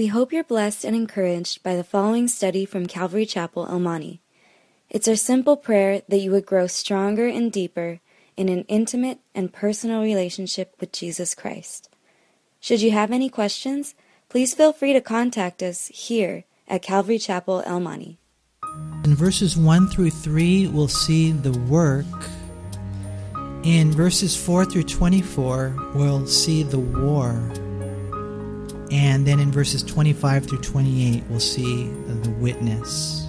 We hope you're blessed and encouraged by the following study from Calvary Chapel, El Monte. It's our simple prayer that you would grow stronger and deeper in an intimate and personal relationship with Jesus Christ. Should you have any questions, please feel free to contact us here at Calvary Chapel, El Monte. In verses 1 through 3, we'll see the work. In verses 4 through 24, we'll see the war. And then in verses 25 through 28, we'll see the witness.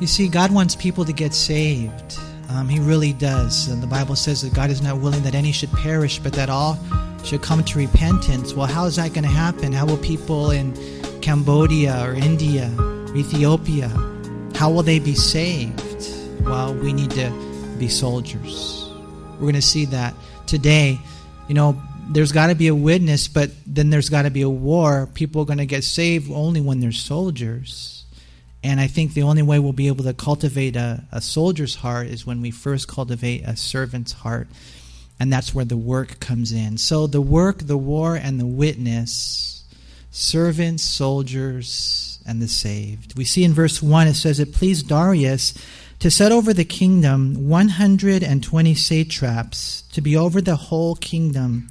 You see, God wants people to get saved. Um, he really does. And the Bible says that God is not willing that any should perish, but that all should come to repentance. Well, how is that going to happen? How will people in Cambodia or India, or Ethiopia, how will they be saved? Well, we need to be soldiers. We're going to see that today. You know, there's got to be a witness, but then there's got to be a war. People are going to get saved only when they're soldiers. And I think the only way we'll be able to cultivate a, a soldier's heart is when we first cultivate a servant's heart. And that's where the work comes in. So the work, the war, and the witness, servants, soldiers, and the saved. We see in verse 1 it says, It pleased Darius to set over the kingdom 120 satraps, to be over the whole kingdom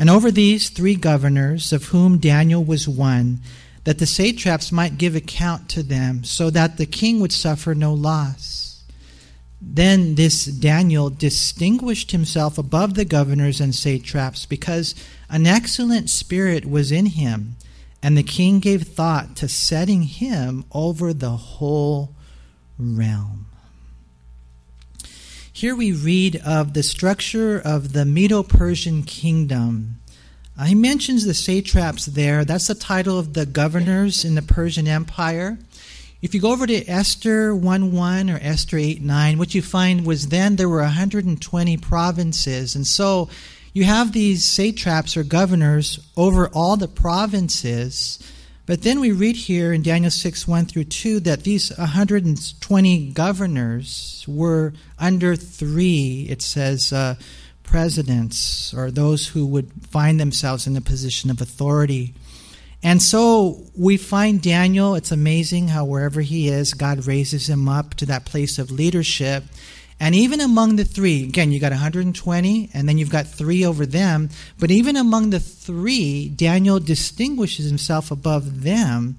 and over these three governors, of whom Daniel was one, that the satraps might give account to them, so that the king would suffer no loss. Then this Daniel distinguished himself above the governors and satraps, because an excellent spirit was in him, and the king gave thought to setting him over the whole realm. Here we read of the structure of the Medo Persian kingdom. Uh, he mentions the satraps there. That's the title of the governors in the Persian Empire. If you go over to Esther 1 1 or Esther 8 9, what you find was then there were 120 provinces. And so you have these satraps or governors over all the provinces. But then we read here in Daniel 6 1 through 2 that these 120 governors were under three, it says, uh, presidents or those who would find themselves in a position of authority. And so we find Daniel, it's amazing how wherever he is, God raises him up to that place of leadership. And even among the three, again, you got 120, and then you've got three over them. But even among the three, Daniel distinguishes himself above them.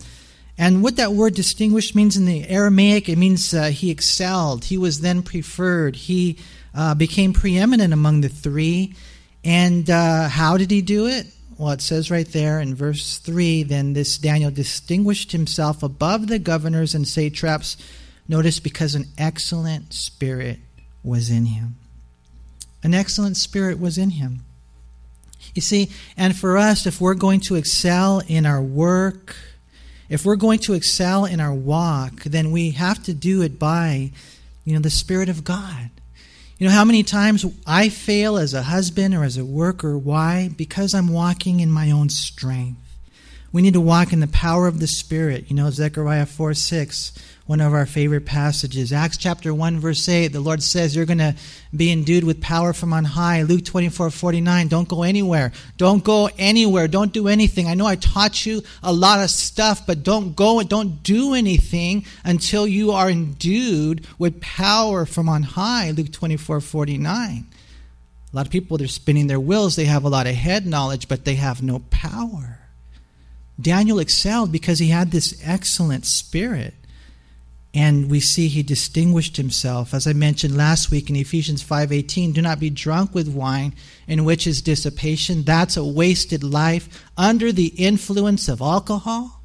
And what that word distinguished means in the Aramaic, it means uh, he excelled. He was then preferred. He uh, became preeminent among the three. And uh, how did he do it? Well, it says right there in verse 3 then this Daniel distinguished himself above the governors and satraps. Notice because an excellent spirit was in him. An excellent spirit was in him. You see, and for us, if we're going to excel in our work, if we're going to excel in our walk, then we have to do it by, you know, the Spirit of God. You know how many times I fail as a husband or as a worker? Why? Because I'm walking in my own strength. We need to walk in the power of the Spirit. You know, Zechariah 4 6 one of our favorite passages. Acts chapter 1, verse 8, the Lord says you're going to be endued with power from on high. Luke 24, 49, don't go anywhere. Don't go anywhere. Don't do anything. I know I taught you a lot of stuff, but don't go and don't do anything until you are endued with power from on high. Luke 24, 49. A lot of people, they're spinning their wheels. They have a lot of head knowledge, but they have no power. Daniel excelled because he had this excellent spirit. And we see he distinguished himself. As I mentioned last week in Ephesians 5:18, do not be drunk with wine in which is dissipation. That's a wasted life under the influence of alcohol.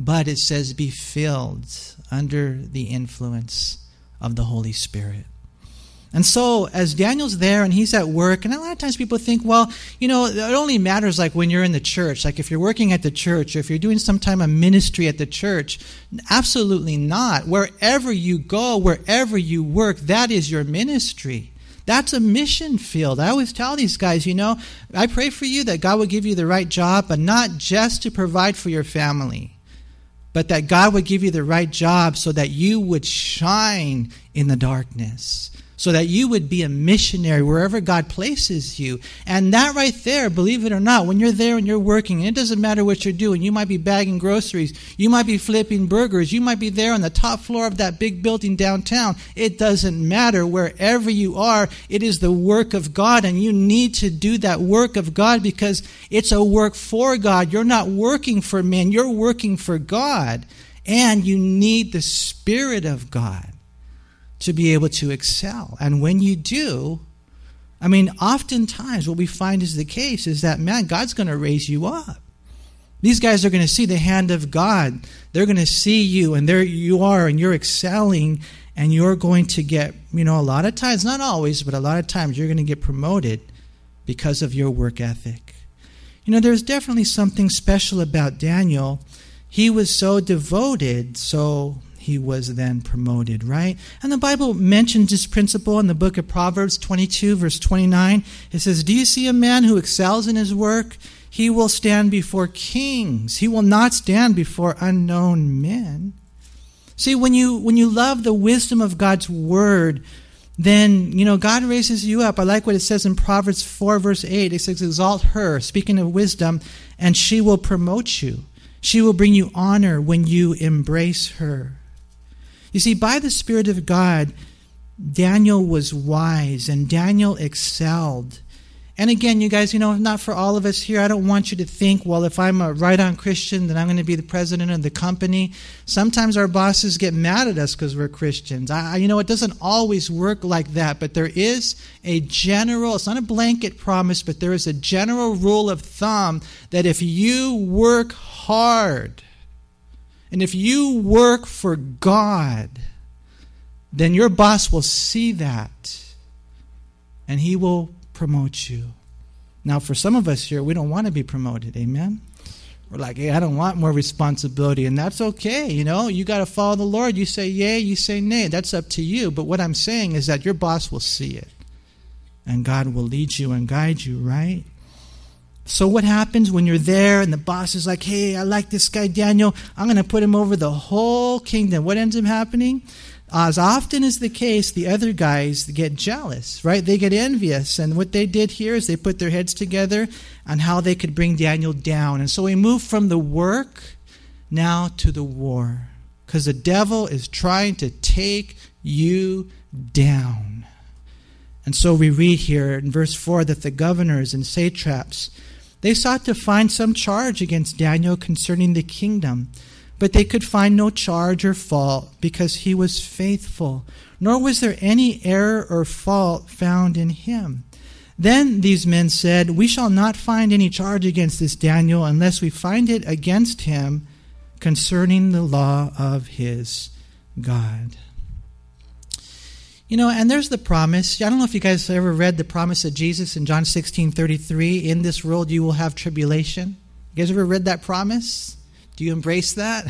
But it says be filled under the influence of the Holy Spirit. And so, as Daniel's there and he's at work, and a lot of times people think, well, you know, it only matters like when you're in the church, like if you're working at the church, or if you're doing some time of ministry at the church. Absolutely not. Wherever you go, wherever you work, that is your ministry. That's a mission field. I always tell these guys, you know, I pray for you that God would give you the right job, but not just to provide for your family, but that God would give you the right job so that you would shine in the darkness so that you would be a missionary wherever God places you. And that right there, believe it or not, when you're there and you're working, and it doesn't matter what you're doing, you might be bagging groceries, you might be flipping burgers, you might be there on the top floor of that big building downtown. It doesn't matter wherever you are, it is the work of God, and you need to do that work of God because it's a work for God. You're not working for men, you're working for God. And you need the Spirit of God to be able to excel. And when you do, I mean, oftentimes what we find is the case is that, man, God's going to raise you up. These guys are going to see the hand of God. They're going to see you, and there you are, and you're excelling, and you're going to get, you know, a lot of times, not always, but a lot of times, you're going to get promoted because of your work ethic. You know, there's definitely something special about Daniel. He was so devoted, so he was then promoted, right? And the Bible mentions this principle in the book of Proverbs 22, verse 29. It says, Do you see a man who excels in his work? He will stand before kings. He will not stand before unknown men. See, when you when you love the wisdom of God's word, then you know God raises you up. I like what it says in Proverbs 4, verse 8. It says, Exalt her, speaking of wisdom, and she will promote you. She will bring you honor when you embrace her. You see, by the Spirit of God, Daniel was wise and Daniel excelled. And again, you guys, you know, not for all of us here, I don't want you to think, well, if I'm a right on Christian, then I'm going to be the president of the company. Sometimes our bosses get mad at us because we're Christians. I, you know, it doesn't always work like that, but there is a general, it's not a blanket promise, but there is a general rule of thumb that if you work hard, and if you work for God, then your boss will see that and he will promote you. Now, for some of us here, we don't want to be promoted. Amen? We're like, hey, I don't want more responsibility. And that's okay. You know, you got to follow the Lord. You say yay, you say nay. That's up to you. But what I'm saying is that your boss will see it. And God will lead you and guide you, right? So, what happens when you're there and the boss is like, hey, I like this guy Daniel, I'm going to put him over the whole kingdom? What ends up happening? As often is the case, the other guys get jealous, right? They get envious. And what they did here is they put their heads together on how they could bring Daniel down. And so we move from the work now to the war. Because the devil is trying to take you down. And so we read here in verse 4 that the governors and satraps they sought to find some charge against Daniel concerning the kingdom, but they could find no charge or fault because he was faithful, nor was there any error or fault found in him. Then these men said, We shall not find any charge against this Daniel unless we find it against him concerning the law of his God. You know, and there's the promise. I don't know if you guys ever read the promise of Jesus in John 16 33. In this world you will have tribulation. You guys ever read that promise? Do you embrace that?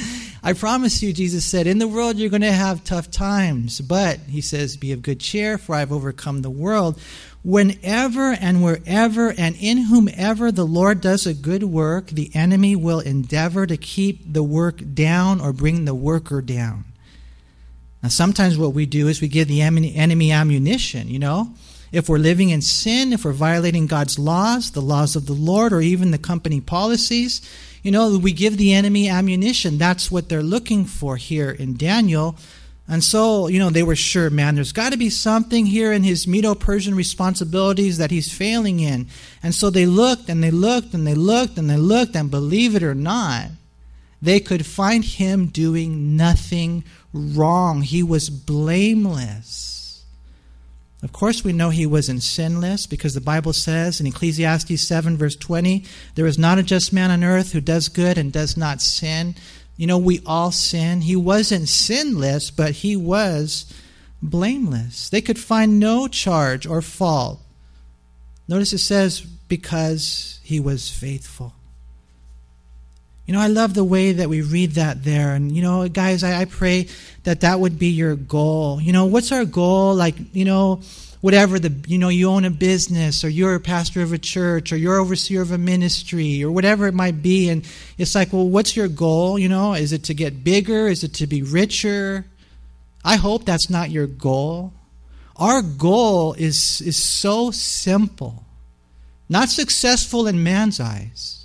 I promise you, Jesus said, in the world you're going to have tough times. But, he says, be of good cheer, for I've overcome the world. Whenever and wherever and in whomever the Lord does a good work, the enemy will endeavor to keep the work down or bring the worker down. Now, sometimes what we do is we give the enemy ammunition, you know. If we're living in sin, if we're violating God's laws, the laws of the Lord, or even the company policies, you know, we give the enemy ammunition. That's what they're looking for here in Daniel. And so, you know, they were sure, man, there's got to be something here in his Medo Persian responsibilities that he's failing in. And so they looked and they looked and they looked and they looked, and believe it or not, they could find him doing nothing wrong. He was blameless. Of course, we know he wasn't sinless because the Bible says in Ecclesiastes 7, verse 20, there is not a just man on earth who does good and does not sin. You know, we all sin. He wasn't sinless, but he was blameless. They could find no charge or fault. Notice it says, because he was faithful. You know, I love the way that we read that there. And, you know, guys, I, I pray that that would be your goal. You know, what's our goal? Like, you know, whatever the you know you own a business or you're a pastor of a church or you're overseer of a ministry or whatever it might be and it's like well what's your goal you know is it to get bigger is it to be richer i hope that's not your goal our goal is, is so simple. Not successful in man's eyes,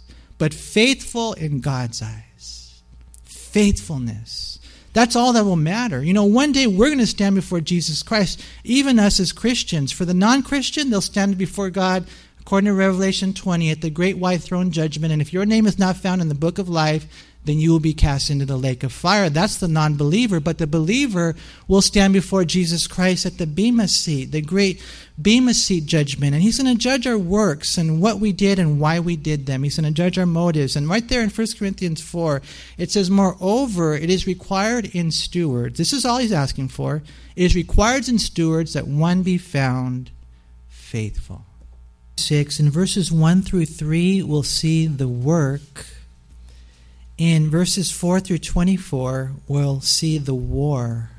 but faithful in God's eyes. Faithfulness. That's all that will matter. You know, one day we're going to stand before Jesus Christ, even us as Christians. For the non Christian, they'll stand before God, according to Revelation 20, at the great white throne judgment. And if your name is not found in the book of life, then you will be cast into the lake of fire. That's the non believer. But the believer will stand before Jesus Christ at the Bema seat, the great Bema seat judgment. And he's going to judge our works and what we did and why we did them. He's going to judge our motives. And right there in 1 Corinthians 4, it says, Moreover, it is required in stewards. This is all he's asking for. It is required in stewards that one be found faithful. 6. In verses 1 through 3, we'll see the work in verses 4 through 24, we'll see the war.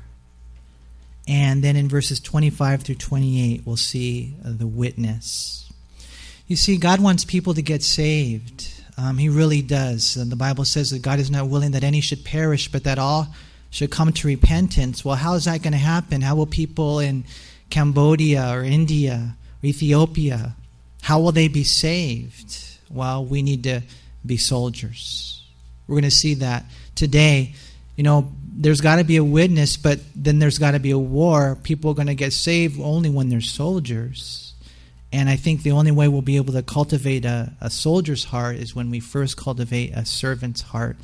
And then in verses 25 through 28, we'll see the witness. You see, God wants people to get saved. Um, he really does. And the Bible says that God is not willing that any should perish, but that all should come to repentance. Well, how is that going to happen? How will people in Cambodia or India or Ethiopia, how will they be saved? Well, we need to be soldiers. We're going to see that today. You know, there's got to be a witness, but then there's got to be a war. People are going to get saved only when they're soldiers. And I think the only way we'll be able to cultivate a, a soldier's heart is when we first cultivate a servant's heart.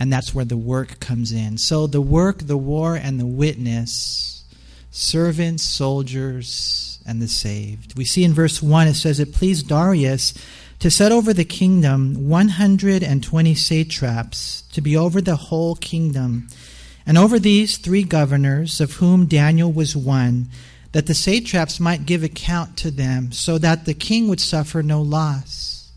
And that's where the work comes in. So the work, the war, and the witness, servants, soldiers, and the saved. We see in verse 1 it says, It pleased Darius to set over the kingdom 120 satraps, to be over the whole kingdom, and over these three governors, of whom Daniel was one, that the satraps might give account to them, so that the king would suffer no loss.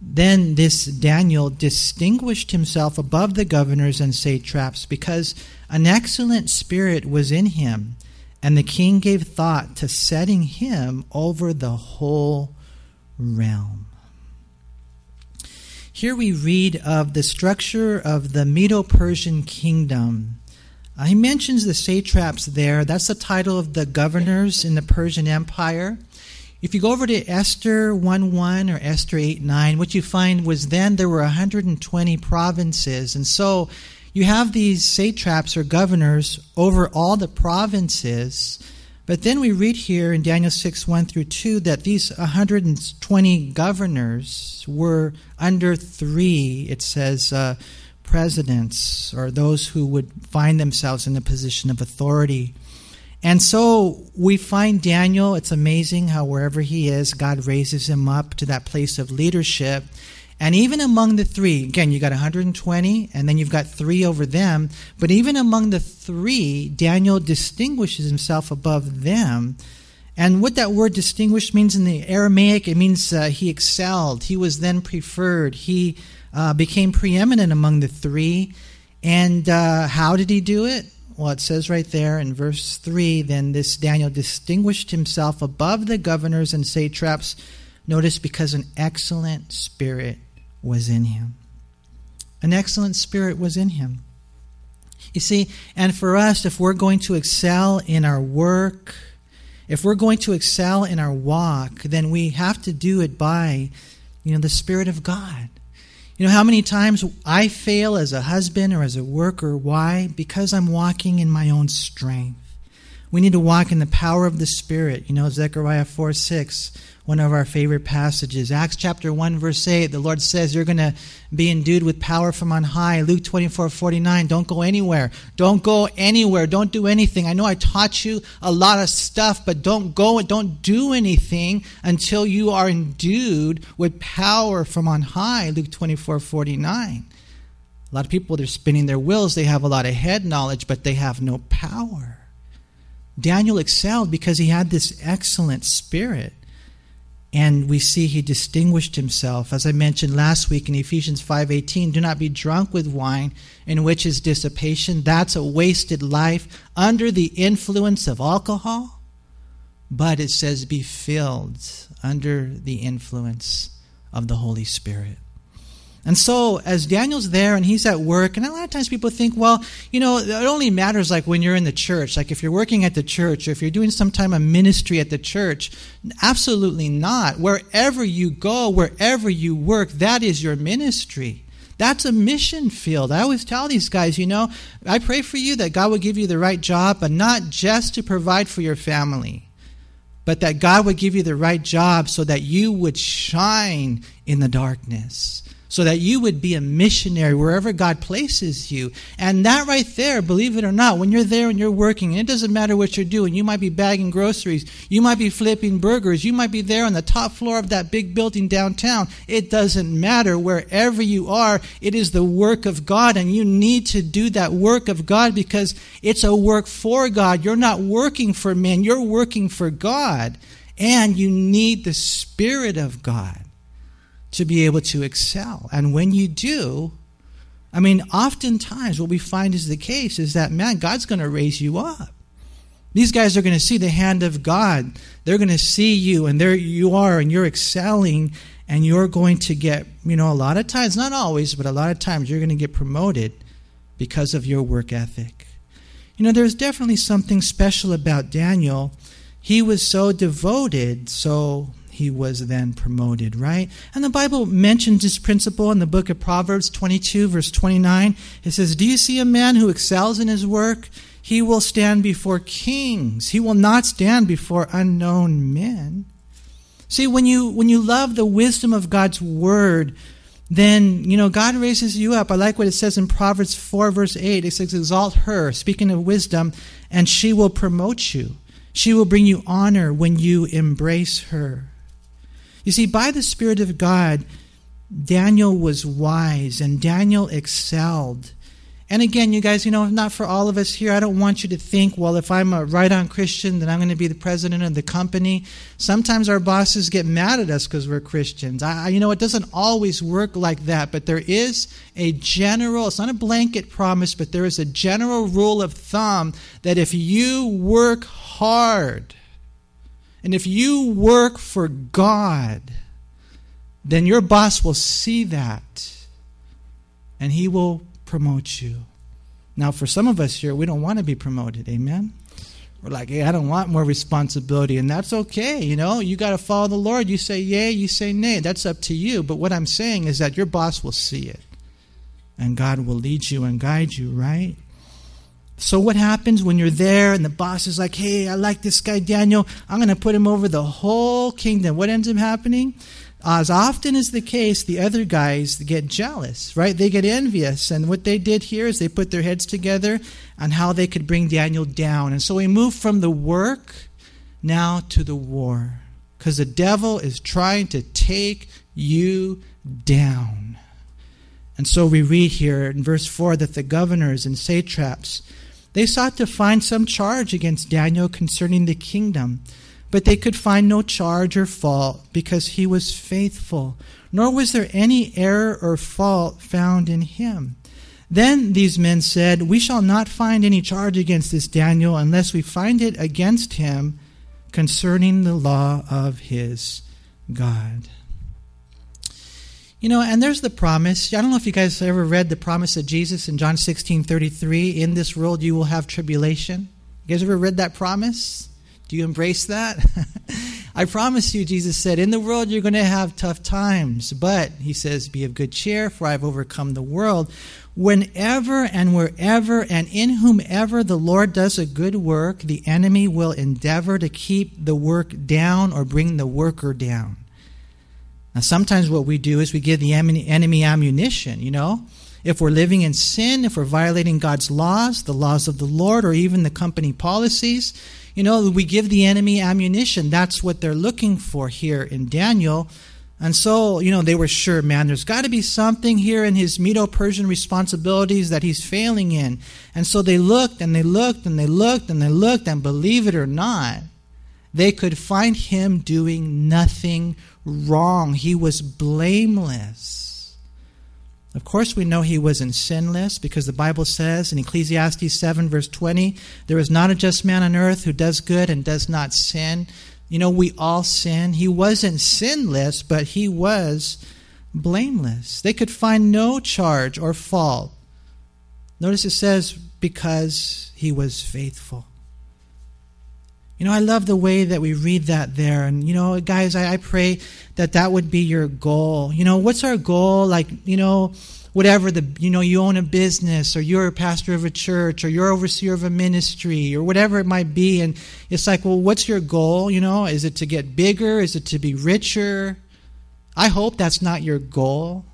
Then this Daniel distinguished himself above the governors and satraps, because an excellent spirit was in him, and the king gave thought to setting him over the whole realm. Here we read of the structure of the Medo Persian kingdom. Uh, he mentions the satraps there. That's the title of the governors in the Persian Empire. If you go over to Esther 1 1 or Esther 8 9, what you find was then there were 120 provinces. And so you have these satraps or governors over all the provinces. But then we read here in Daniel 6 1 through 2 that these 120 governors were under three, it says, uh, presidents or those who would find themselves in a position of authority. And so we find Daniel, it's amazing how wherever he is, God raises him up to that place of leadership. And even among the three, again, you got 120, and then you've got three over them. But even among the three, Daniel distinguishes himself above them. And what that word distinguished means in the Aramaic, it means uh, he excelled. He was then preferred. He uh, became preeminent among the three. And uh, how did he do it? Well, it says right there in verse 3 then this Daniel distinguished himself above the governors and satraps. Notice because an excellent spirit was in him. An excellent spirit was in him. You see, and for us, if we're going to excel in our work, if we're going to excel in our walk, then we have to do it by, you know, the Spirit of God. You know how many times I fail as a husband or as a worker? Why? Because I'm walking in my own strength. We need to walk in the power of the Spirit. You know, Zechariah 4 6 one of our favorite passages. Acts chapter 1, verse 8, the Lord says you're going to be endued with power from on high. Luke 24, 49, don't go anywhere. Don't go anywhere. Don't do anything. I know I taught you a lot of stuff, but don't go and don't do anything until you are endued with power from on high. Luke 24, 49. A lot of people, they're spinning their wheels. They have a lot of head knowledge, but they have no power. Daniel excelled because he had this excellent spirit. And we see he distinguished himself. As I mentioned last week in Ephesians 5:18, do not be drunk with wine in which is dissipation. That's a wasted life under the influence of alcohol. But it says be filled under the influence of the Holy Spirit. And so, as Daniel's there and he's at work, and a lot of times people think, well, you know, it only matters like when you're in the church, like if you're working at the church or if you're doing some time of ministry at the church. Absolutely not. Wherever you go, wherever you work, that is your ministry. That's a mission field. I always tell these guys, you know, I pray for you that God would give you the right job, but not just to provide for your family but that God would give you the right job so that you would shine in the darkness so that you would be a missionary wherever God places you. And that right there, believe it or not, when you're there and you're working, and it doesn't matter what you're doing, you might be bagging groceries, you might be flipping burgers, you might be there on the top floor of that big building downtown. It doesn't matter. Wherever you are, it is the work of God, and you need to do that work of God because it's a work for God. You're not working for men, you're working for God. And you need the Spirit of God to be able to excel. And when you do, I mean, oftentimes what we find is the case is that, man, God's going to raise you up. These guys are going to see the hand of God. They're going to see you, and there you are, and you're excelling, and you're going to get, you know, a lot of times, not always, but a lot of times, you're going to get promoted because of your work ethic. You know, there's definitely something special about Daniel. He was so devoted, so he was then promoted, right? And the Bible mentions this principle in the book of Proverbs 22, verse 29. It says, Do you see a man who excels in his work? He will stand before kings. He will not stand before unknown men. See, when you when you love the wisdom of God's word, then you know God raises you up. I like what it says in Proverbs 4, verse 8. It says, Exalt her, speaking of wisdom, and she will promote you. She will bring you honor when you embrace her. You see, by the Spirit of God, Daniel was wise and Daniel excelled. And again, you guys, you know, not for all of us here, I don't want you to think, well, if I'm a right on Christian, then I'm going to be the president of the company. Sometimes our bosses get mad at us because we're Christians. I, you know, it doesn't always work like that, but there is a general, it's not a blanket promise, but there is a general rule of thumb that if you work hard, and if you work for God, then your boss will see that and he will promote you. Now, for some of us here, we don't want to be promoted. Amen? We're like, hey, I don't want more responsibility. And that's okay. You know, you got to follow the Lord. You say yay, you say nay. That's up to you. But what I'm saying is that your boss will see it. And God will lead you and guide you, right? So, what happens when you're there and the boss is like, hey, I like this guy Daniel. I'm going to put him over the whole kingdom. What ends up happening? As often is the case, the other guys get jealous, right? They get envious. And what they did here is they put their heads together on how they could bring Daniel down. And so we move from the work now to the war. Because the devil is trying to take you down. And so we read here in verse 4 that the governors and satraps they sought to find some charge against Daniel concerning the kingdom, but they could find no charge or fault because he was faithful, nor was there any error or fault found in him. Then these men said, We shall not find any charge against this Daniel unless we find it against him concerning the law of his God. You know, and there's the promise. I don't know if you guys ever read the promise of Jesus in John 16 33. In this world you will have tribulation. You guys ever read that promise? Do you embrace that? I promise you, Jesus said, in the world you're going to have tough times. But, he says, be of good cheer, for I've overcome the world. Whenever and wherever and in whomever the Lord does a good work, the enemy will endeavor to keep the work down or bring the worker down. Sometimes what we do is we give the enemy ammunition, you know. If we're living in sin, if we're violating God's laws, the laws of the Lord, or even the company policies, you know, we give the enemy ammunition. That's what they're looking for here in Daniel. And so, you know, they were sure, man, there's got to be something here in his Medo Persian responsibilities that he's failing in. And so they looked and they looked and they looked and they looked, and believe it or not, they could find him doing nothing wrong. He was blameless. Of course, we know he wasn't sinless because the Bible says in Ecclesiastes 7, verse 20, there is not a just man on earth who does good and does not sin. You know, we all sin. He wasn't sinless, but he was blameless. They could find no charge or fault. Notice it says, because he was faithful. You know, I love the way that we read that there. And, you know, guys, I, I pray that that would be your goal. You know, what's our goal? Like, you know, whatever the you know you own a business or you're a pastor of a church or you're overseer of a ministry or whatever it might be. And it's like well what's your goal? You know is it to get bigger? Is it to be richer? I hope that's not your goal.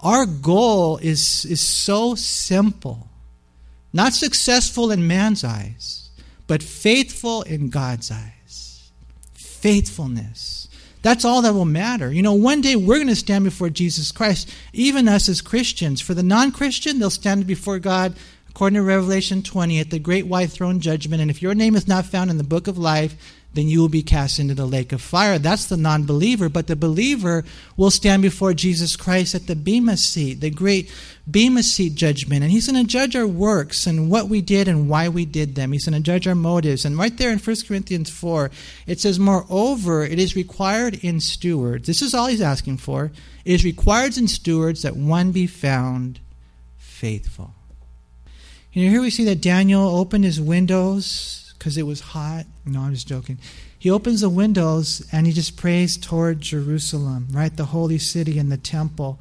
Our goal is is so simple. Not successful in man's eyes but faithful in god's eyes faithfulness that's all that will matter. You know, one day we're going to stand before Jesus Christ, even us as Christians. For the non Christian, they'll stand before God, according to Revelation 20, at the great white throne judgment. And if your name is not found in the book of life, then you will be cast into the lake of fire. That's the non believer. But the believer will stand before Jesus Christ at the Bema seat, the great Bema seat judgment. And he's going to judge our works and what we did and why we did them. He's going to judge our motives. And right there in 1 Corinthians 4, it says, Moreover, it is required in stewards. This is all he's asking for. It is required in stewards that one be found faithful. And here we see that Daniel opened his windows because it was hot. No, I'm just joking. He opens the windows and he just prays toward Jerusalem, right? The holy city and the temple.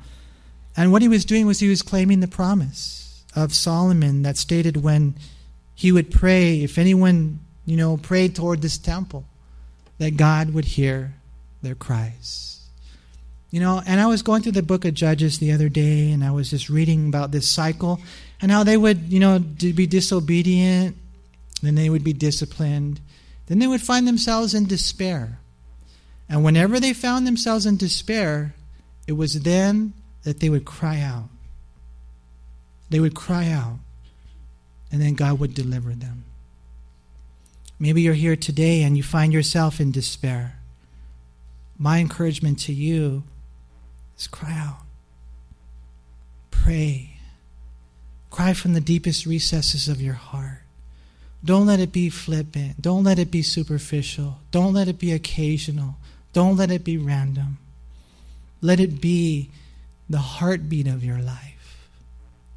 And what he was doing was he was claiming the promise of Solomon that stated when he would pray, if anyone, you know, prayed toward this temple, that God would hear their cries. You know, and I was going through the book of Judges the other day and I was just reading about this cycle and how they would, you know, be disobedient then they would be disciplined. Then they would find themselves in despair. And whenever they found themselves in despair, it was then that they would cry out. They would cry out, and then God would deliver them. Maybe you're here today and you find yourself in despair. My encouragement to you is cry out. Pray. Cry from the deepest recesses of your heart. Don't let it be flippant. Don't let it be superficial. Don't let it be occasional. Don't let it be random. Let it be the heartbeat of your life.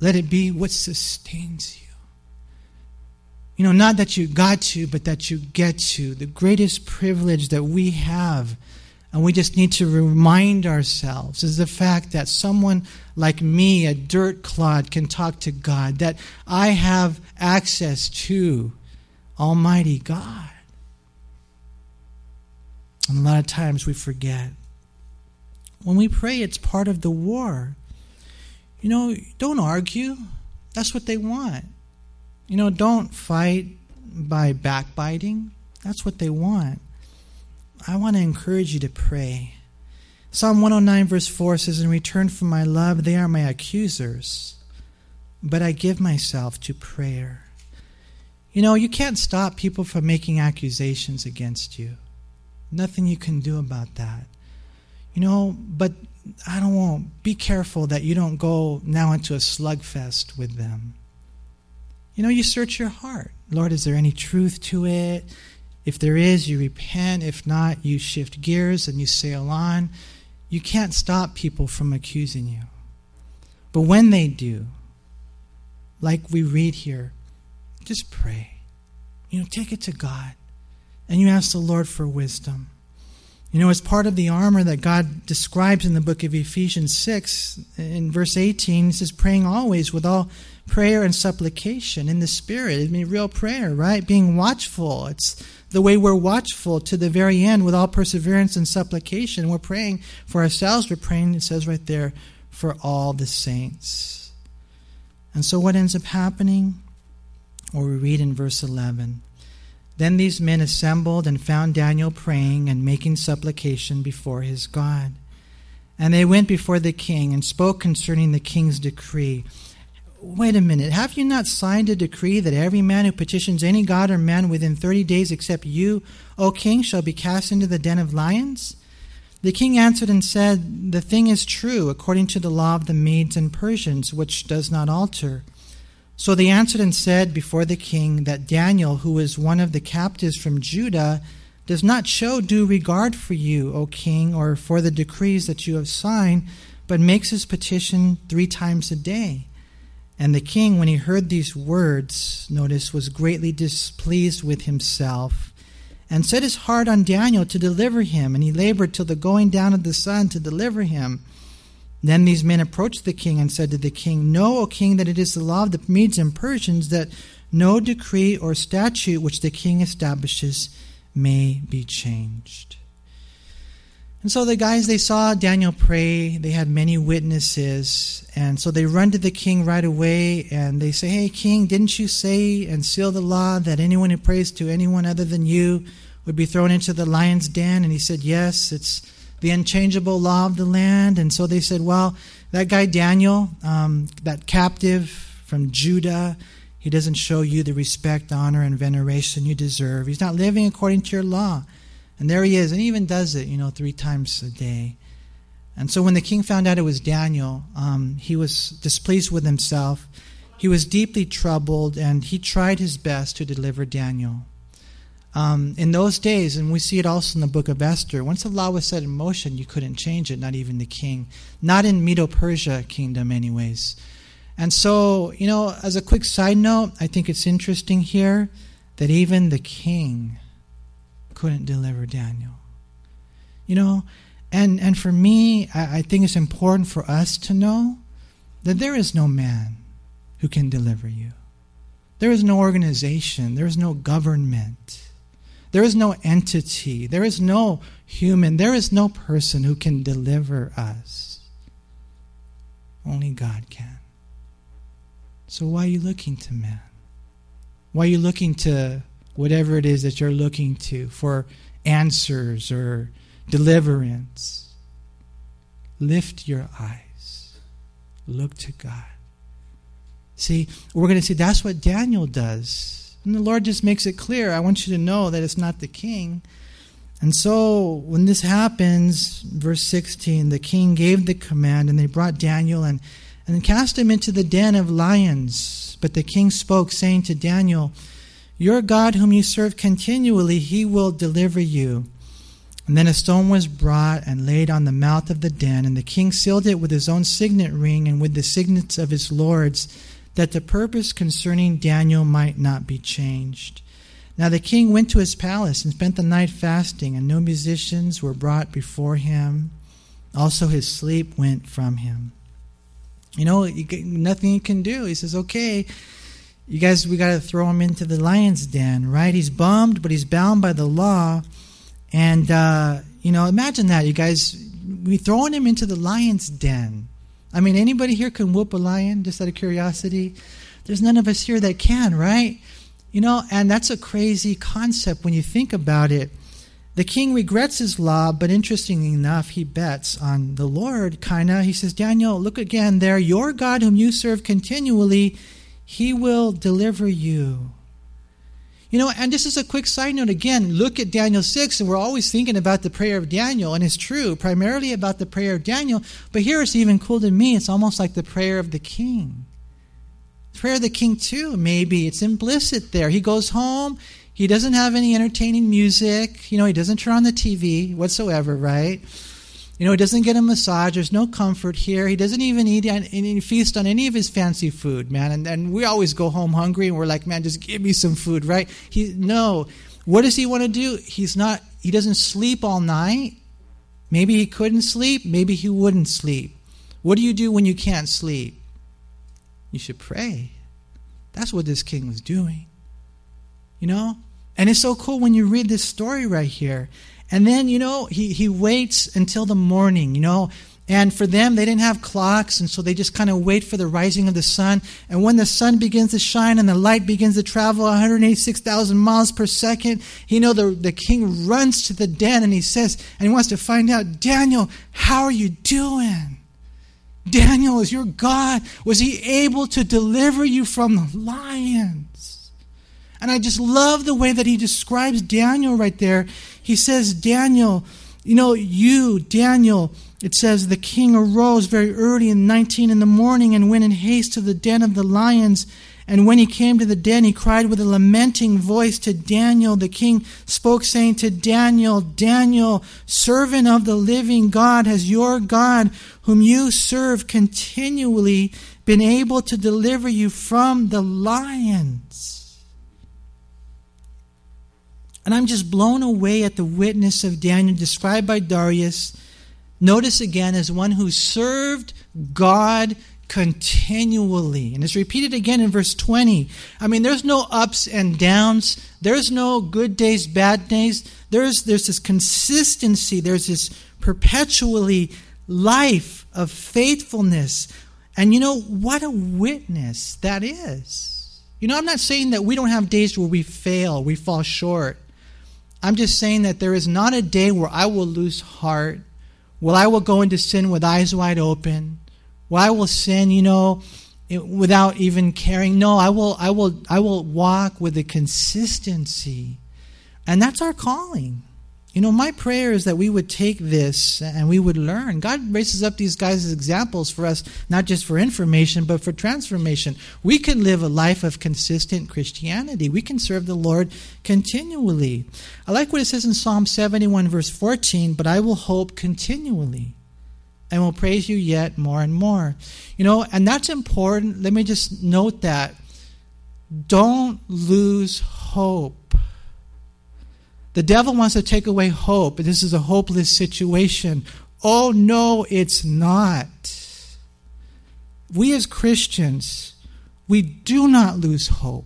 Let it be what sustains you. You know, not that you got to, but that you get to. The greatest privilege that we have, and we just need to remind ourselves, is the fact that someone like me, a dirt clod, can talk to God, that I have access to Almighty God. And a lot of times we forget. When we pray, it's part of the war. You know, don't argue. That's what they want. You know, don't fight by backbiting. That's what they want. I want to encourage you to pray. Psalm 109, verse 4 says, In return for my love, they are my accusers, but I give myself to prayer. You know, you can't stop people from making accusations against you. Nothing you can do about that. You know, but I don't want, be careful that you don't go now into a slugfest with them. You know, you search your heart. Lord, is there any truth to it? If there is, you repent. If not, you shift gears and you sail on. You can't stop people from accusing you. But when they do, like we read here, just pray. You know, take it to God. And you ask the Lord for wisdom. You know, as part of the armor that God describes in the book of Ephesians 6, in verse 18, he says, praying always with all prayer and supplication in the Spirit. I mean, real prayer, right? Being watchful. It's the way we're watchful to the very end with all perseverance and supplication. We're praying for ourselves. We're praying, it says right there, for all the saints. And so what ends up happening? Or we read in verse 11 Then these men assembled and found Daniel praying and making supplication before his God. And they went before the king and spoke concerning the king's decree. Wait a minute. Have you not signed a decree that every man who petitions any god or man within thirty days except you, O king, shall be cast into the den of lions? The king answered and said, The thing is true, according to the law of the Medes and Persians, which does not alter. So they answered and said before the king that Daniel, who is one of the captives from Judah, does not show due regard for you, O king, or for the decrees that you have signed, but makes his petition three times a day. And the king, when he heard these words, notice, was greatly displeased with himself, and set his heart on Daniel to deliver him, and he labored till the going down of the sun to deliver him. Then these men approached the king and said to the king, Know, O king, that it is the law of the Medes and Persians that no decree or statute which the king establishes may be changed. And so the guys, they saw Daniel pray. They had many witnesses. And so they run to the king right away and they say, Hey, king, didn't you say and seal the law that anyone who prays to anyone other than you would be thrown into the lion's den? And he said, Yes, it's the unchangeable law of the land. And so they said, Well, that guy Daniel, um, that captive from Judah, he doesn't show you the respect, honor, and veneration you deserve. He's not living according to your law. And there he is, and he even does it, you know, three times a day. And so when the king found out it was Daniel, um, he was displeased with himself. He was deeply troubled, and he tried his best to deliver Daniel. Um, in those days, and we see it also in the book of Esther, once the law was set in motion, you couldn't change it, not even the king. Not in Medo Persia kingdom, anyways. And so, you know, as a quick side note, I think it's interesting here that even the king couldn't deliver Daniel. You know, and, and for me, I, I think it's important for us to know that there is no man who can deliver you. There is no organization, there is no government, there is no entity, there is no human, there is no person who can deliver us. Only God can. So why are you looking to man? Why are you looking to whatever it is that you're looking to for answers or deliverance, lift your eyes. Look to God. See, we're going to see that's what Daniel does. And the Lord just makes it clear. I want you to know that it's not the king. And so when this happens, verse 16, the king gave the command, and they brought Daniel and, and cast him into the den of lions. But the king spoke, saying to Daniel, your God, whom you serve continually, he will deliver you. And then a stone was brought and laid on the mouth of the den, and the king sealed it with his own signet ring and with the signets of his lords, that the purpose concerning Daniel might not be changed. Now the king went to his palace and spent the night fasting, and no musicians were brought before him. Also his sleep went from him. You know, nothing he can do. He says, okay, you guys, we got to throw him into the lion's den, right? He's bummed, but he's bound by the law. And, uh, you know, imagine that, you guys. We throwing him into the lion's den. I mean, anybody here can whoop a lion, just out of curiosity? There's none of us here that can, right? You know, and that's a crazy concept when you think about it. The king regrets his law, but interestingly enough, he bets on the Lord, kind of. He says, Daniel, look again there. Your God, whom you serve continually, he will deliver you. You know, and this is a quick side note again. Look at Daniel 6, and we're always thinking about the prayer of Daniel, and it's true, primarily about the prayer of Daniel. But here it's even cool to me. It's almost like the prayer of the king. Prayer of the king, too, maybe. It's implicit there. He goes home, he doesn't have any entertaining music, you know, he doesn't turn on the TV whatsoever, right? You know, he doesn't get a massage. There's no comfort here. He doesn't even eat any feast on any of his fancy food, man. And, and we always go home hungry and we're like, man, just give me some food, right? He no. What does he want to do? He's not. He doesn't sleep all night. Maybe he couldn't sleep. Maybe he wouldn't sleep. What do you do when you can't sleep? You should pray. That's what this king was doing. You know? And it's so cool when you read this story right here. And then, you know, he, he waits until the morning, you know. And for them, they didn't have clocks, and so they just kind of wait for the rising of the sun. And when the sun begins to shine and the light begins to travel 186,000 miles per second, you know, the, the king runs to the den and he says, and he wants to find out, Daniel, how are you doing? Daniel, is your God, was he able to deliver you from the lions? And I just love the way that he describes Daniel right there. He says, Daniel, you know, you, Daniel, it says, the king arose very early in 19 in the morning and went in haste to the den of the lions And when he came to the den, he cried with a lamenting voice to Daniel. The king spoke, saying to Daniel, Daniel, servant of the living God, has your God, whom you serve continually, been able to deliver you from the lions? And I'm just blown away at the witness of Daniel described by Darius. Notice again as one who served God continually. And it's repeated again in verse 20. I mean, there's no ups and downs. There's no good days, bad days. There's, there's this consistency. There's this perpetually life of faithfulness. And you know, what a witness that is. You know, I'm not saying that we don't have days where we fail, we fall short. I'm just saying that there is not a day where I will lose heart, where I will go into sin with eyes wide open, where I will sin, you know, without even caring. No, I will, I will, I will walk with the consistency, and that's our calling. You know, my prayer is that we would take this and we would learn. God raises up these guys as examples for us, not just for information, but for transformation. We can live a life of consistent Christianity. We can serve the Lord continually. I like what it says in Psalm 71, verse 14, but I will hope continually and will praise you yet more and more. You know, and that's important. Let me just note that. Don't lose hope. The devil wants to take away hope, this is a hopeless situation. Oh, no, it's not. We as Christians, we do not lose hope.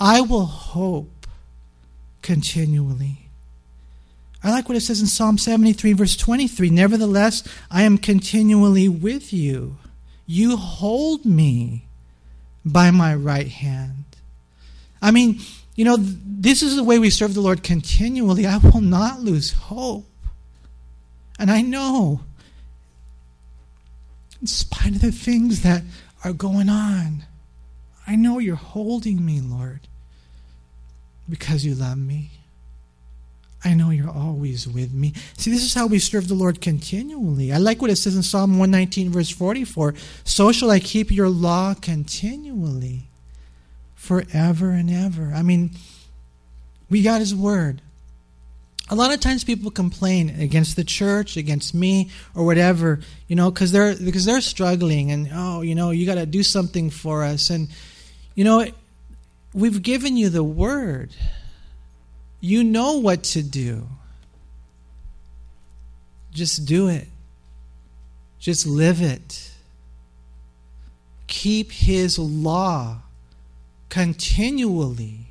I will hope continually. I like what it says in Psalm 73, verse 23 Nevertheless, I am continually with you. You hold me by my right hand. I mean, you know, this is the way we serve the Lord continually. I will not lose hope. And I know, in spite of the things that are going on, I know you're holding me, Lord, because you love me. I know you're always with me. See, this is how we serve the Lord continually. I like what it says in Psalm 119, verse 44 So shall I keep your law continually, forever and ever. I mean, we got His word. A lot of times people complain against the church, against me, or whatever, you know, because they're because they're struggling, and oh, you know, you got to do something for us, and you know, we've given you the word. You know what to do. Just do it. Just live it. Keep His law continually.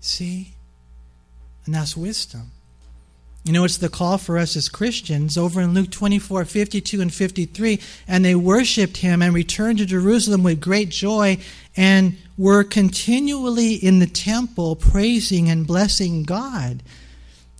See? And that's wisdom. You know, it's the call for us as Christians over in Luke 24 52 and 53. And they worshiped him and returned to Jerusalem with great joy and were continually in the temple praising and blessing God.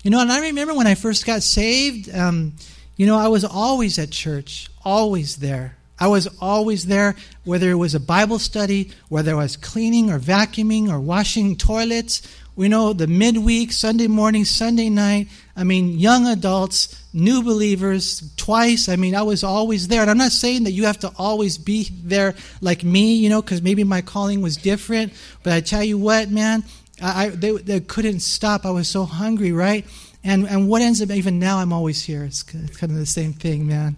You know, and I remember when I first got saved, um, you know, I was always at church, always there. I was always there, whether it was a Bible study, whether I was cleaning or vacuuming or washing toilets we know the midweek, Sunday morning, Sunday night. I mean, young adults, new believers, twice. I mean, I was always there. And I'm not saying that you have to always be there like me, you know, because maybe my calling was different. But I tell you what, man, I, I they, they couldn't stop. I was so hungry, right? And and what ends up even now, I'm always here. It's kind of the same thing, man.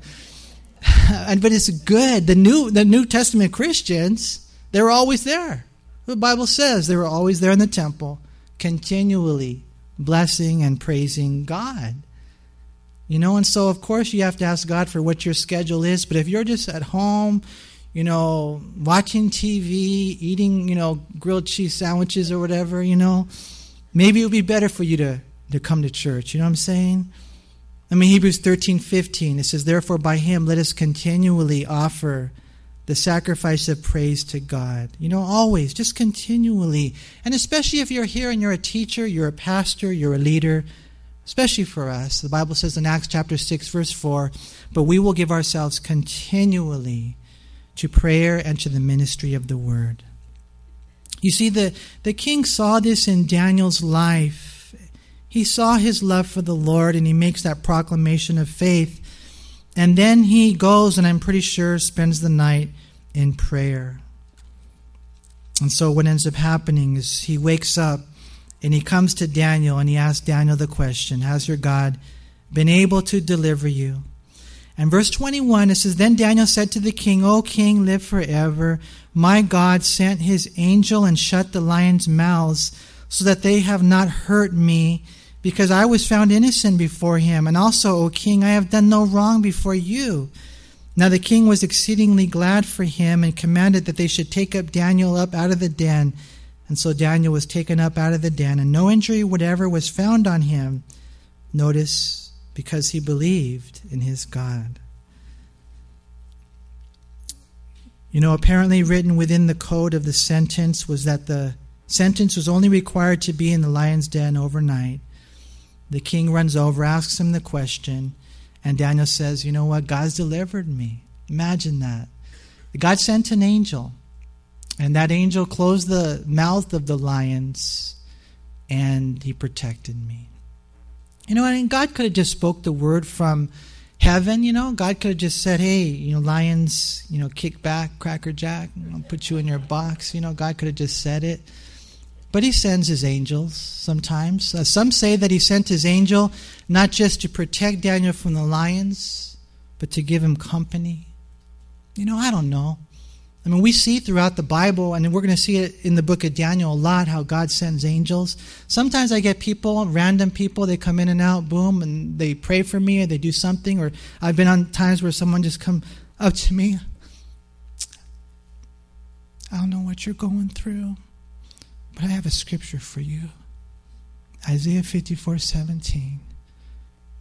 and but it's good. The new the New Testament Christians, they were always there. The Bible says they were always there in the temple continually blessing and praising God. You know, and so of course you have to ask God for what your schedule is, but if you're just at home, you know, watching TV, eating, you know, grilled cheese sandwiches or whatever, you know, maybe it would be better for you to, to come to church. You know what I'm saying? I mean, Hebrews 13, 15, it says, Therefore, by him let us continually offer the sacrifice of praise to God. You know, always, just continually. And especially if you're here and you're a teacher, you're a pastor, you're a leader, especially for us. The Bible says in Acts chapter 6, verse 4, but we will give ourselves continually to prayer and to the ministry of the word. You see, the, the king saw this in Daniel's life. He saw his love for the Lord and he makes that proclamation of faith. And then he goes, and I'm pretty sure spends the night in prayer. And so what ends up happening is he wakes up and he comes to Daniel and he asks Daniel the question Has your God been able to deliver you? And verse 21, it says, Then Daniel said to the king, O king, live forever. My God sent his angel and shut the lions' mouths, so that they have not hurt me, because I was found innocent before him. And also, O king, I have done no wrong before you. Now the king was exceedingly glad for him, and commanded that they should take up Daniel up out of the den. And so Daniel was taken up out of the den, and no injury whatever was found on him. Notice because he believed in his God. You know, apparently written within the code of the sentence was that the sentence was only required to be in the lion's den overnight. The king runs over, asks him the question, and Daniel says, You know what? God's delivered me. Imagine that. God sent an angel, and that angel closed the mouth of the lions, and he protected me. You know, and God could have just spoke the word from heaven, you know. God could have just said, hey, you know, lions, you know, kick back, cracker jack, know, put you in your box. You know, God could have just said it. But he sends his angels sometimes. Uh, some say that he sent his angel not just to protect Daniel from the lions, but to give him company. You know, I don't know. I mean, we see throughout the Bible, and we're going to see it in the book of Daniel a lot, how God sends angels. Sometimes I get people, random people, they come in and out, boom, and they pray for me, or they do something. Or I've been on times where someone just come up to me. I don't know what you're going through, but I have a scripture for you. Isaiah 54 17.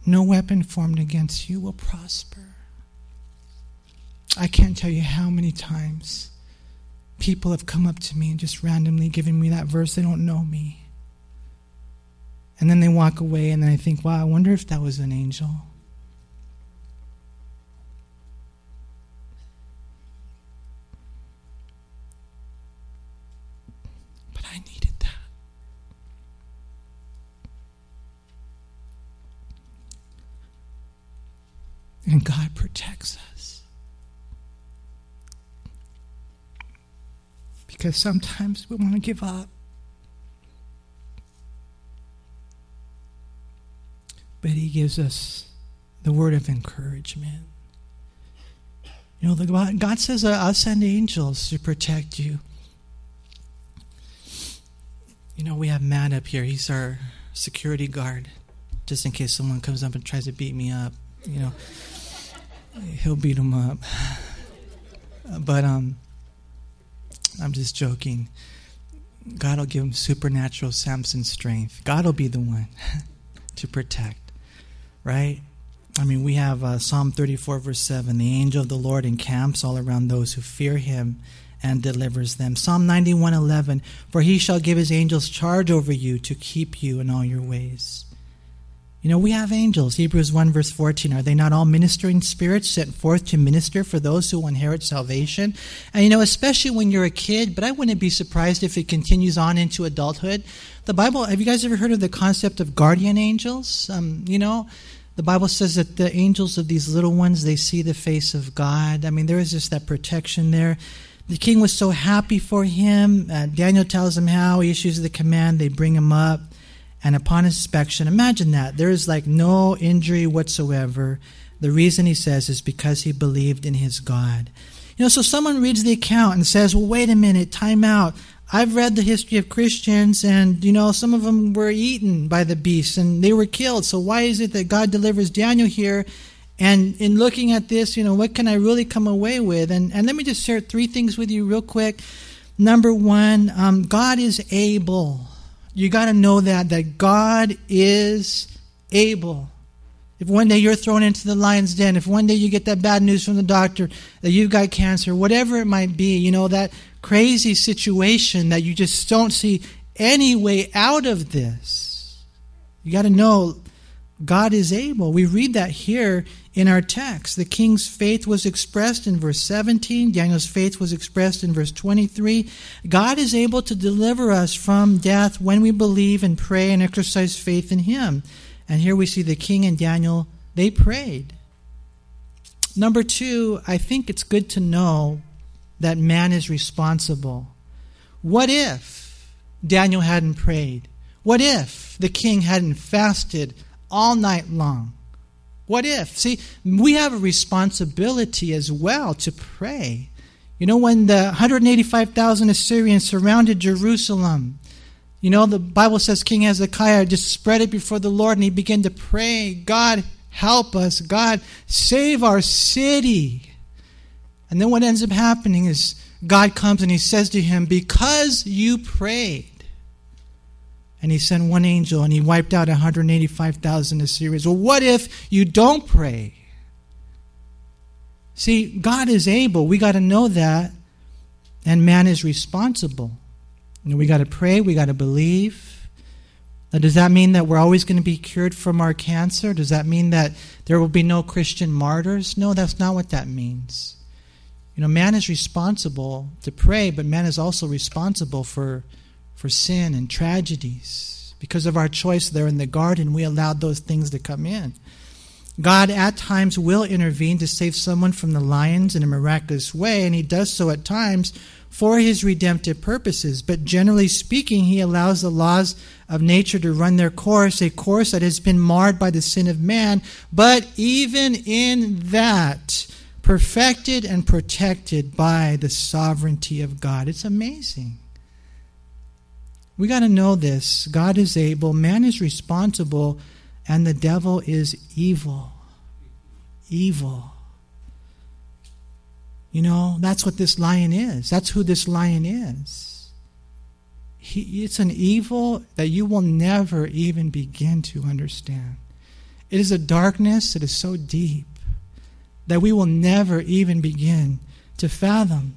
No weapon formed against you will prosper. I can't tell you how many times people have come up to me and just randomly given me that verse. They don't know me. And then they walk away, and then I think, wow, I wonder if that was an angel. But I needed that. And God protects us. because sometimes we want to give up. But He gives us the word of encouragement. You know, God, God says, uh, I'll send angels to protect you. You know, we have Matt up here. He's our security guard, just in case someone comes up and tries to beat me up. You know, he'll beat them up. But um, I'm just joking. God will give him supernatural Samson strength. God will be the one to protect, right? I mean, we have uh, Psalm 34, verse 7 the angel of the Lord encamps all around those who fear him and delivers them. Psalm 91, 11 for he shall give his angels charge over you to keep you in all your ways. You know, we have angels. Hebrews 1, verse 14. Are they not all ministering spirits sent forth to minister for those who inherit salvation? And, you know, especially when you're a kid, but I wouldn't be surprised if it continues on into adulthood. The Bible, have you guys ever heard of the concept of guardian angels? Um, you know, the Bible says that the angels of these little ones, they see the face of God. I mean, there is just that protection there. The king was so happy for him. Uh, Daniel tells him how. He issues the command. They bring him up. And upon inspection, imagine that. There is like no injury whatsoever. The reason he says is because he believed in his God. You know, so someone reads the account and says, well, wait a minute, time out. I've read the history of Christians, and, you know, some of them were eaten by the beasts and they were killed. So why is it that God delivers Daniel here? And in looking at this, you know, what can I really come away with? And, and let me just share three things with you real quick. Number one, um, God is able you got to know that that God is able. If one day you're thrown into the lion's den, if one day you get that bad news from the doctor that you've got cancer, whatever it might be, you know, that crazy situation that you just don't see any way out of this, you got to know God is able. We read that here in our text. The king's faith was expressed in verse 17, Daniel's faith was expressed in verse 23. God is able to deliver us from death when we believe and pray and exercise faith in him. And here we see the king and Daniel, they prayed. Number two, I think it's good to know that man is responsible. What if Daniel hadn't prayed? What if the king hadn't fasted all night long? What if? See, we have a responsibility as well to pray. You know, when the 185,000 Assyrians surrounded Jerusalem, you know, the Bible says King Hezekiah just spread it before the Lord and he began to pray, God, help us. God, save our city. And then what ends up happening is God comes and he says to him, Because you prayed, and he sent one angel and he wiped out 185,000 Assyrians. Well, what if you don't pray? See, God is able. We got to know that. And man is responsible. You know, we got to pray, we got to believe. Now, does that mean that we're always going to be cured from our cancer? Does that mean that there will be no Christian martyrs? No, that's not what that means. You know, man is responsible to pray, but man is also responsible for for sin and tragedies. Because of our choice there in the garden, we allowed those things to come in. God at times will intervene to save someone from the lions in a miraculous way, and He does so at times for His redemptive purposes. But generally speaking, He allows the laws of nature to run their course, a course that has been marred by the sin of man. But even in that, perfected and protected by the sovereignty of God. It's amazing. We got to know this. God is able, man is responsible, and the devil is evil. Evil. You know, that's what this lion is. That's who this lion is. He, it's an evil that you will never even begin to understand. It is a darkness that is so deep that we will never even begin to fathom.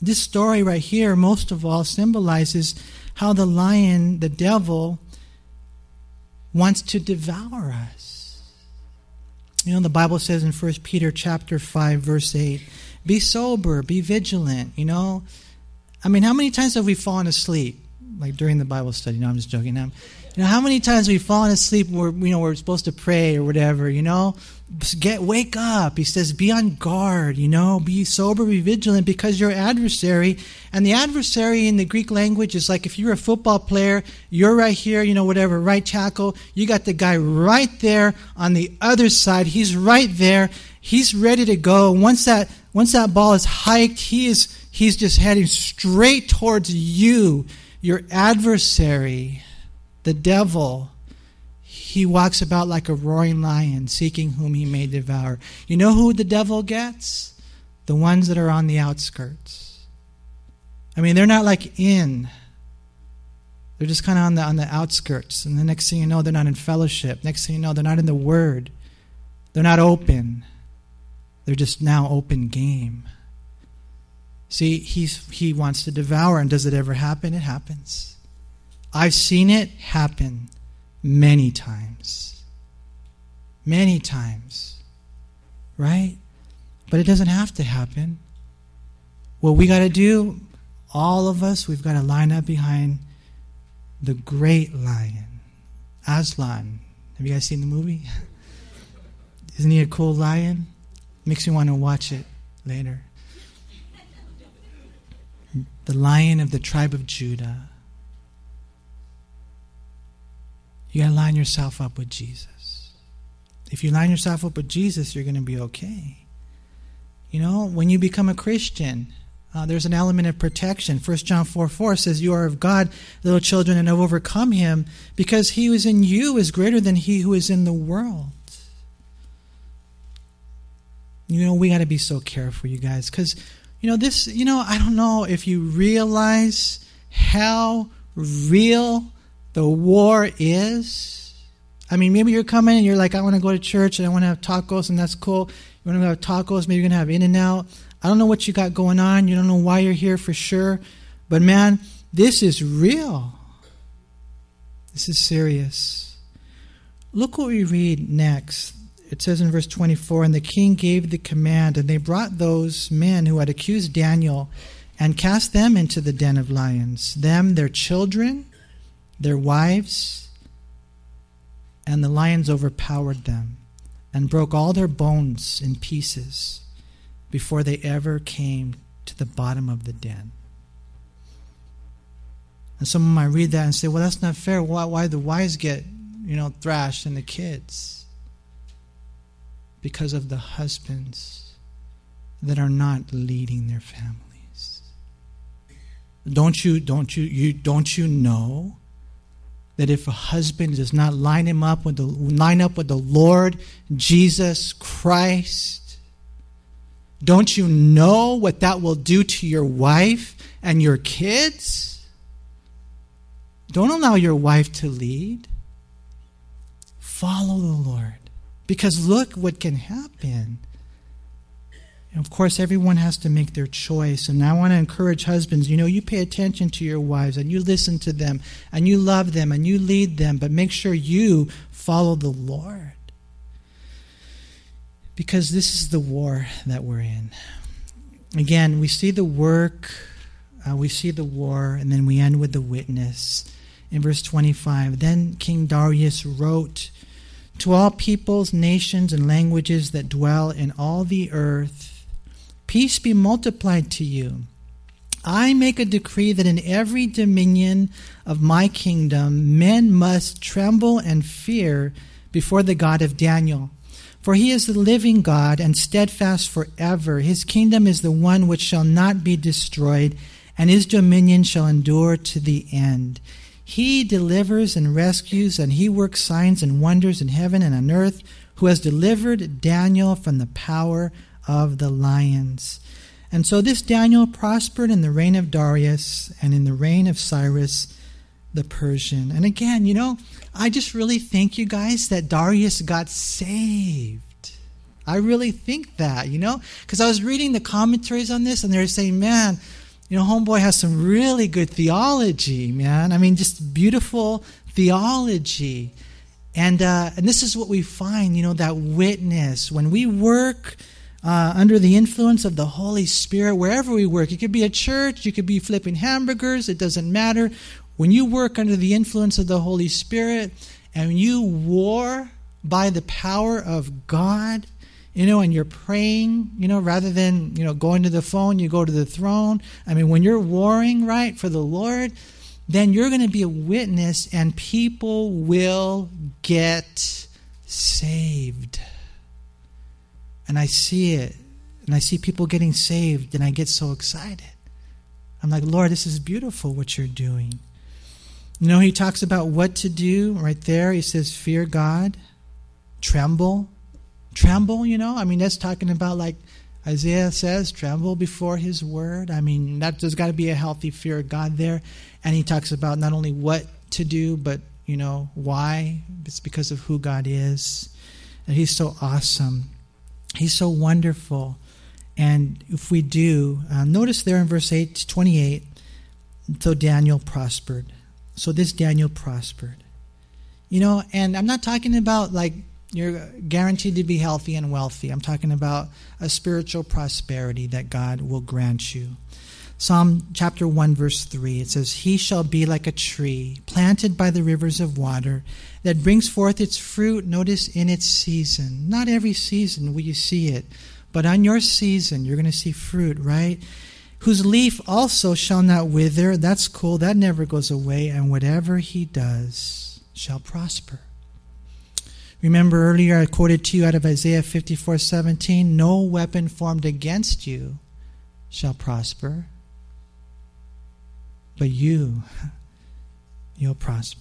This story right here, most of all, symbolizes how the lion, the devil, wants to devour us. You know, the Bible says in 1 Peter chapter 5, verse 8, be sober, be vigilant, you know. I mean, how many times have we fallen asleep? Like during the Bible study. No, I'm just joking. You know, how many times we've we fallen asleep where you know we're supposed to pray or whatever, you know? Get wake up. He says be on guard you know be sober be vigilant because your adversary and the adversary in the greek language is like if you're a football player you're right here you know whatever right tackle. You got the guy right there on the other side. He's right there. He's ready to go. Once that once that ball is hiked he is he's just heading straight towards you your adversary the devil he walks about like a roaring lion, seeking whom he may devour. You know who the devil gets? The ones that are on the outskirts. I mean, they're not like in. They're just kind of on the on the outskirts. And the next thing you know, they're not in fellowship. Next thing you know, they're not in the word. They're not open. They're just now open game. See, he's he wants to devour, and does it ever happen? It happens. I've seen it happen many times. Many times. Right? But it doesn't have to happen. What we got to do, all of us, we've got to line up behind the great lion, Aslan. Have you guys seen the movie? Isn't he a cool lion? Makes me want to watch it later. The lion of the tribe of Judah. You got to line yourself up with Jesus. If you line yourself up with Jesus, you're going to be okay. You know, when you become a Christian, uh, there's an element of protection. 1 John 4 4 says, You are of God, little children, and have overcome him, because he who is in you is greater than he who is in the world. You know, we got to be so careful, you guys, because, you know, this, you know, I don't know if you realize how real the war is. I mean, maybe you're coming and you're like, I want to go to church and I want to have tacos, and that's cool. You want to have tacos, maybe you're going to have In-N-Out. I don't know what you got going on. You don't know why you're here for sure. But man, this is real. This is serious. Look what we read next. It says in verse 24 And the king gave the command, and they brought those men who had accused Daniel and cast them into the den of lions, them, their children, their wives, and the lions overpowered them and broke all their bones in pieces before they ever came to the bottom of the den. And someone might read that and say, well, that's not fair. Why, why the wives get, you know, thrashed and the kids? Because of the husbands that are not leading their families. Don't you, don't you, you, don't you know that if a husband does not line him up with the line up with the Lord Jesus Christ, don't you know what that will do to your wife and your kids? Don't allow your wife to lead. Follow the Lord. Because look what can happen. Of course, everyone has to make their choice. And I want to encourage husbands you know, you pay attention to your wives and you listen to them and you love them and you lead them, but make sure you follow the Lord. Because this is the war that we're in. Again, we see the work, uh, we see the war, and then we end with the witness. In verse 25, then King Darius wrote to all peoples, nations, and languages that dwell in all the earth Peace be multiplied to you. I make a decree that in every dominion of my kingdom men must tremble and fear before the God of Daniel. For he is the living God and steadfast forever. His kingdom is the one which shall not be destroyed, and his dominion shall endure to the end. He delivers and rescues, and he works signs and wonders in heaven and on earth, who has delivered Daniel from the power of the lions. And so this Daniel prospered in the reign of Darius and in the reign of Cyrus the Persian. And again, you know, I just really thank you guys that Darius got saved. I really think that, you know, because I was reading the commentaries on this and they're saying, man, you know, Homeboy has some really good theology, man. I mean, just beautiful theology. And, uh, and this is what we find, you know, that witness. When we work uh, under the influence of the Holy Spirit wherever we work. It could be a church, you could be flipping hamburgers, it doesn't matter. When you work under the influence of the Holy Spirit and you war by the power of God, you know, and you're praying, you know, rather than, you know, going to the phone, you go to the throne. I mean, when you're warring, right, for the Lord, then you're going to be a witness and people will get saved and I see it and I see people getting saved and I get so excited. I'm like, Lord, this is beautiful what you're doing. You know, he talks about what to do right there. He says, Fear God, tremble. Tremble, you know? I mean, that's talking about like Isaiah says, tremble before his word. I mean, that there's got to be a healthy fear of God there. And he talks about not only what to do, but, you know, why. It's because of who God is. And he's so awesome. He's so wonderful. And if we do, uh, notice there in verse 8 28, so Daniel prospered. So this Daniel prospered. You know, and I'm not talking about like you're guaranteed to be healthy and wealthy. I'm talking about a spiritual prosperity that God will grant you. Psalm chapter 1, verse 3, it says, He shall be like a tree planted by the rivers of water that brings forth its fruit, notice, in its season. Not every season will you see it, but on your season, you're going to see fruit, right? Whose leaf also shall not wither. That's cool. That never goes away. And whatever he does shall prosper. Remember earlier I quoted to you out of Isaiah 54 17, no weapon formed against you shall prosper but you, you'll prosper.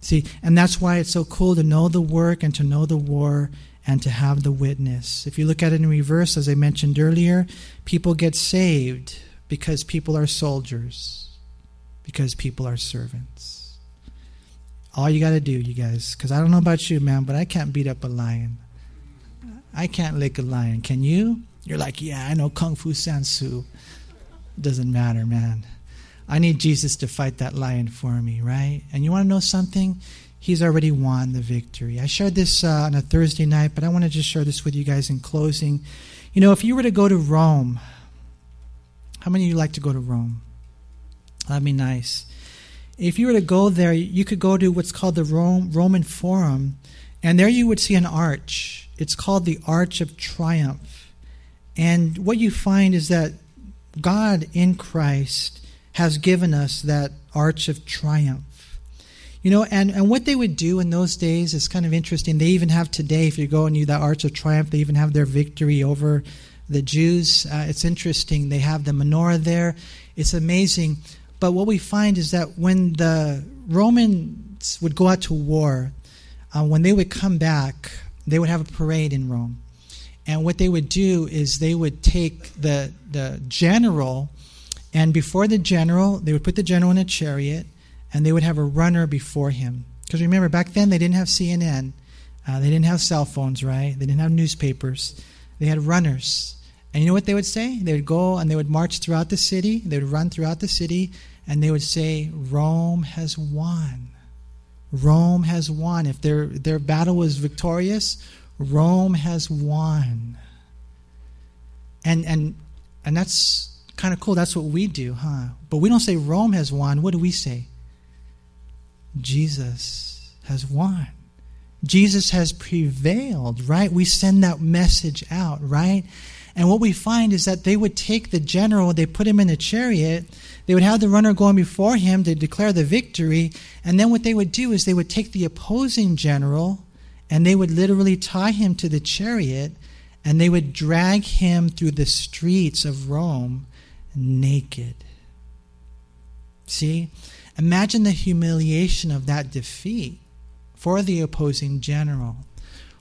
See, and that's why it's so cool to know the work and to know the war and to have the witness. If you look at it in reverse, as I mentioned earlier, people get saved because people are soldiers, because people are servants. All you got to do, you guys, because I don't know about you, man, but I can't beat up a lion. I can't lick a lion. Can you? You're like, yeah, I know Kung Fu Sansu. Doesn't matter, man. I need Jesus to fight that lion for me, right? And you want to know something? He's already won the victory. I shared this uh, on a Thursday night, but I want to just share this with you guys in closing. You know, if you were to go to Rome, how many of you like to go to Rome? That'd be nice. If you were to go there, you could go to what's called the Rome, Roman Forum, and there you would see an arch. It's called the Arch of Triumph. And what you find is that God in Christ has given us that arch of triumph. You know, and, and what they would do in those days is kind of interesting. They even have today, if you go and you that arch of triumph, they even have their victory over the Jews. Uh, it's interesting. They have the menorah there. It's amazing. But what we find is that when the Romans would go out to war, uh, when they would come back, they would have a parade in Rome. And what they would do is they would take the, the general, and before the general, they would put the general in a chariot, and they would have a runner before him. Because remember, back then they didn't have CNN, uh, they didn't have cell phones, right? They didn't have newspapers. They had runners. And you know what they would say? They would go and they would march throughout the city, they would run throughout the city, and they would say, Rome has won. Rome has won. If their, their battle was victorious, Rome has won. And and and that's kind of cool. That's what we do, huh? But we don't say Rome has won. What do we say? Jesus has won. Jesus has prevailed, right? We send that message out, right? And what we find is that they would take the general, they put him in a chariot, they would have the runner going before him to declare the victory, and then what they would do is they would take the opposing general and they would literally tie him to the chariot and they would drag him through the streets of Rome naked. See? Imagine the humiliation of that defeat for the opposing general.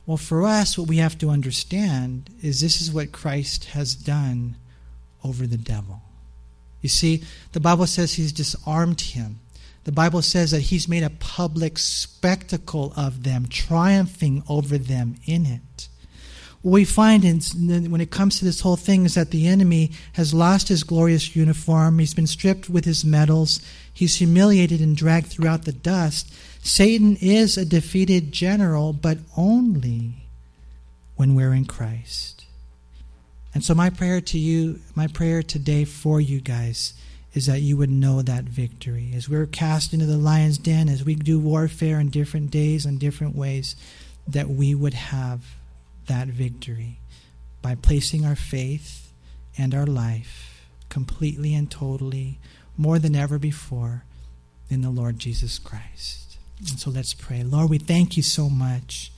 Well, for us, what we have to understand is this is what Christ has done over the devil. You see, the Bible says he's disarmed him. The Bible says that he's made a public spectacle of them, triumphing over them in it. What we find in, when it comes to this whole thing is that the enemy has lost his glorious uniform. He's been stripped with his medals. He's humiliated and dragged throughout the dust. Satan is a defeated general, but only when we're in Christ. And so, my prayer to you, my prayer today for you guys, is that you would know that victory. As we're cast into the lion's den, as we do warfare in different days and different ways, that we would have that victory by placing our faith and our life completely and totally, more than ever before, in the Lord Jesus Christ. And so let's pray. Lord, we thank you so much.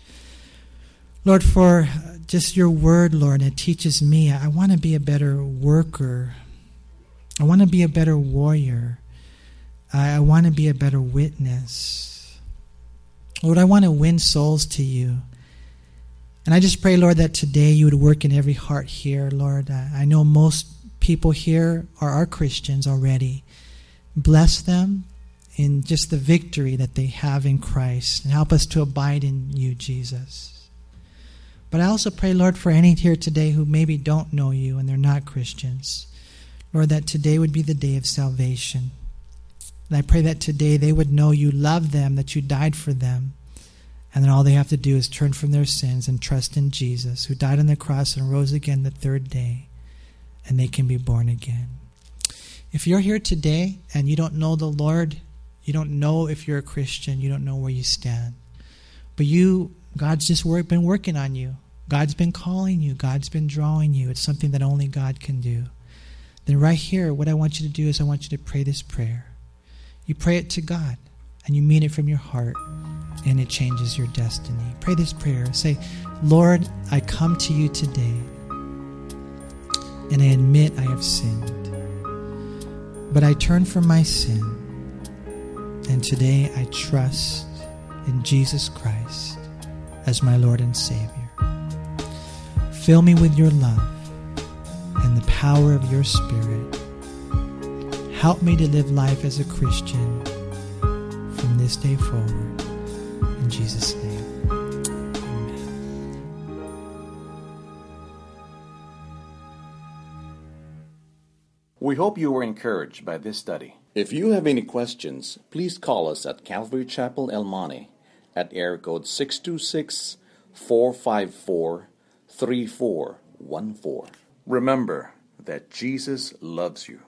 Lord, for just your word, Lord, and it teaches me. I want to be a better worker I want to be a better warrior. I, I want to be a better witness. Lord, I want to win souls to you. And I just pray, Lord, that today you would work in every heart here, Lord. I, I know most people here are, are Christians already. Bless them in just the victory that they have in Christ and help us to abide in you, Jesus. But I also pray, Lord, for any here today who maybe don't know you and they're not Christians. Lord, that today would be the day of salvation. And I pray that today they would know you love them, that you died for them, and then all they have to do is turn from their sins and trust in Jesus, who died on the cross and rose again the third day, and they can be born again. If you're here today and you don't know the Lord, you don't know if you're a Christian, you don't know where you stand, but you, God's just work, been working on you. God's been calling you. God's been drawing you. It's something that only God can do then right here, what I want you to do is I want you to pray this prayer. You pray it to God, and you mean it from your heart, and it changes your destiny. Pray this prayer. Say, Lord, I come to you today, and I admit I have sinned. But I turn from my sin, and today I trust in Jesus Christ as my Lord and Savior. Fill me with your love and the power of your Spirit. Help me to live life as a Christian from this day forward. In Jesus' name. Amen. We hope you were encouraged by this study. If you have any questions, please call us at Calvary Chapel El Monte at air code 626 454 3414. Remember that Jesus loves you.